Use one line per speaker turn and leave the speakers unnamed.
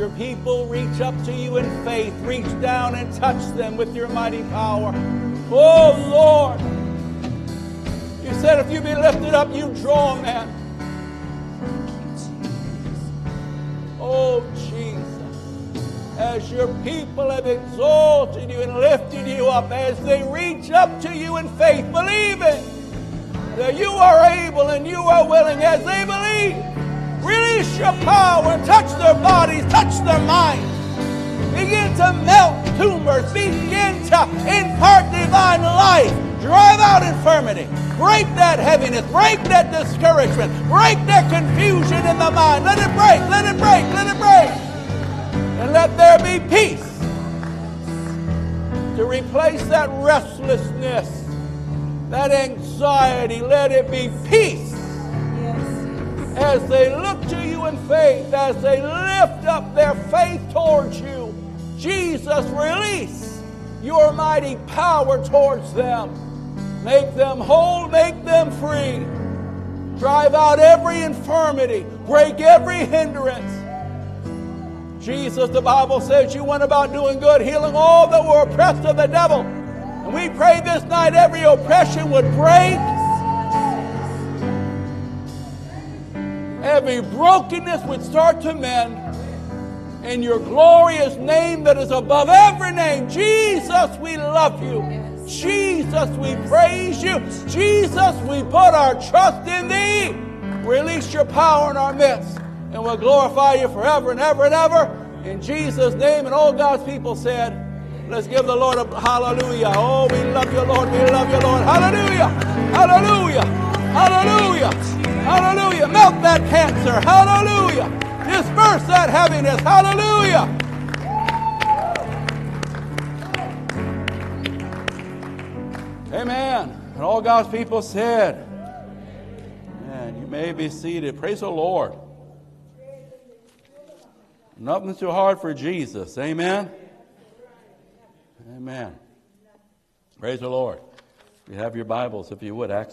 Oh, people reach up to you in faith, reach down and touch them with your mighty power. Oh Lord, you said if you be lifted up, you draw men. As your people have exalted you and lifted you up, as they reach up to you in faith, believing that you are able and you are willing, as they believe, release your power, touch their bodies, touch their minds. Begin to melt tumors, begin to impart divine life, drive out infirmity, break that heaviness, break that discouragement, break that confusion in the mind. Let it break, let it break, let it break. Peace to replace that restlessness, that anxiety. Let it be peace as they look to you in faith, as they lift up their faith towards you. Jesus, release your mighty power towards them. Make them whole, make them free. Drive out every infirmity, break every hindrance. Jesus, the Bible says you went about doing good, healing all that were oppressed of the devil. And we pray this night every oppression would break, every brokenness would start to mend. In your glorious name that is above every name, Jesus, we love you. Jesus, we praise you. Jesus, we put our trust in thee. Release your power in our midst, and we'll glorify you forever and ever and ever. In Jesus' name, and all God's people said, Let's give the Lord a hallelujah. Oh, we love you, Lord. We love you, Lord. Hallelujah. Hallelujah. Hallelujah. Hallelujah. Melt that cancer. Hallelujah. Disperse that heaviness. Hallelujah. Amen. And all God's people said, Man, you may be seated. Praise the Lord. Nothing's too hard for Jesus. Amen. Amen. Praise the Lord. You have your Bibles, if you would, Acts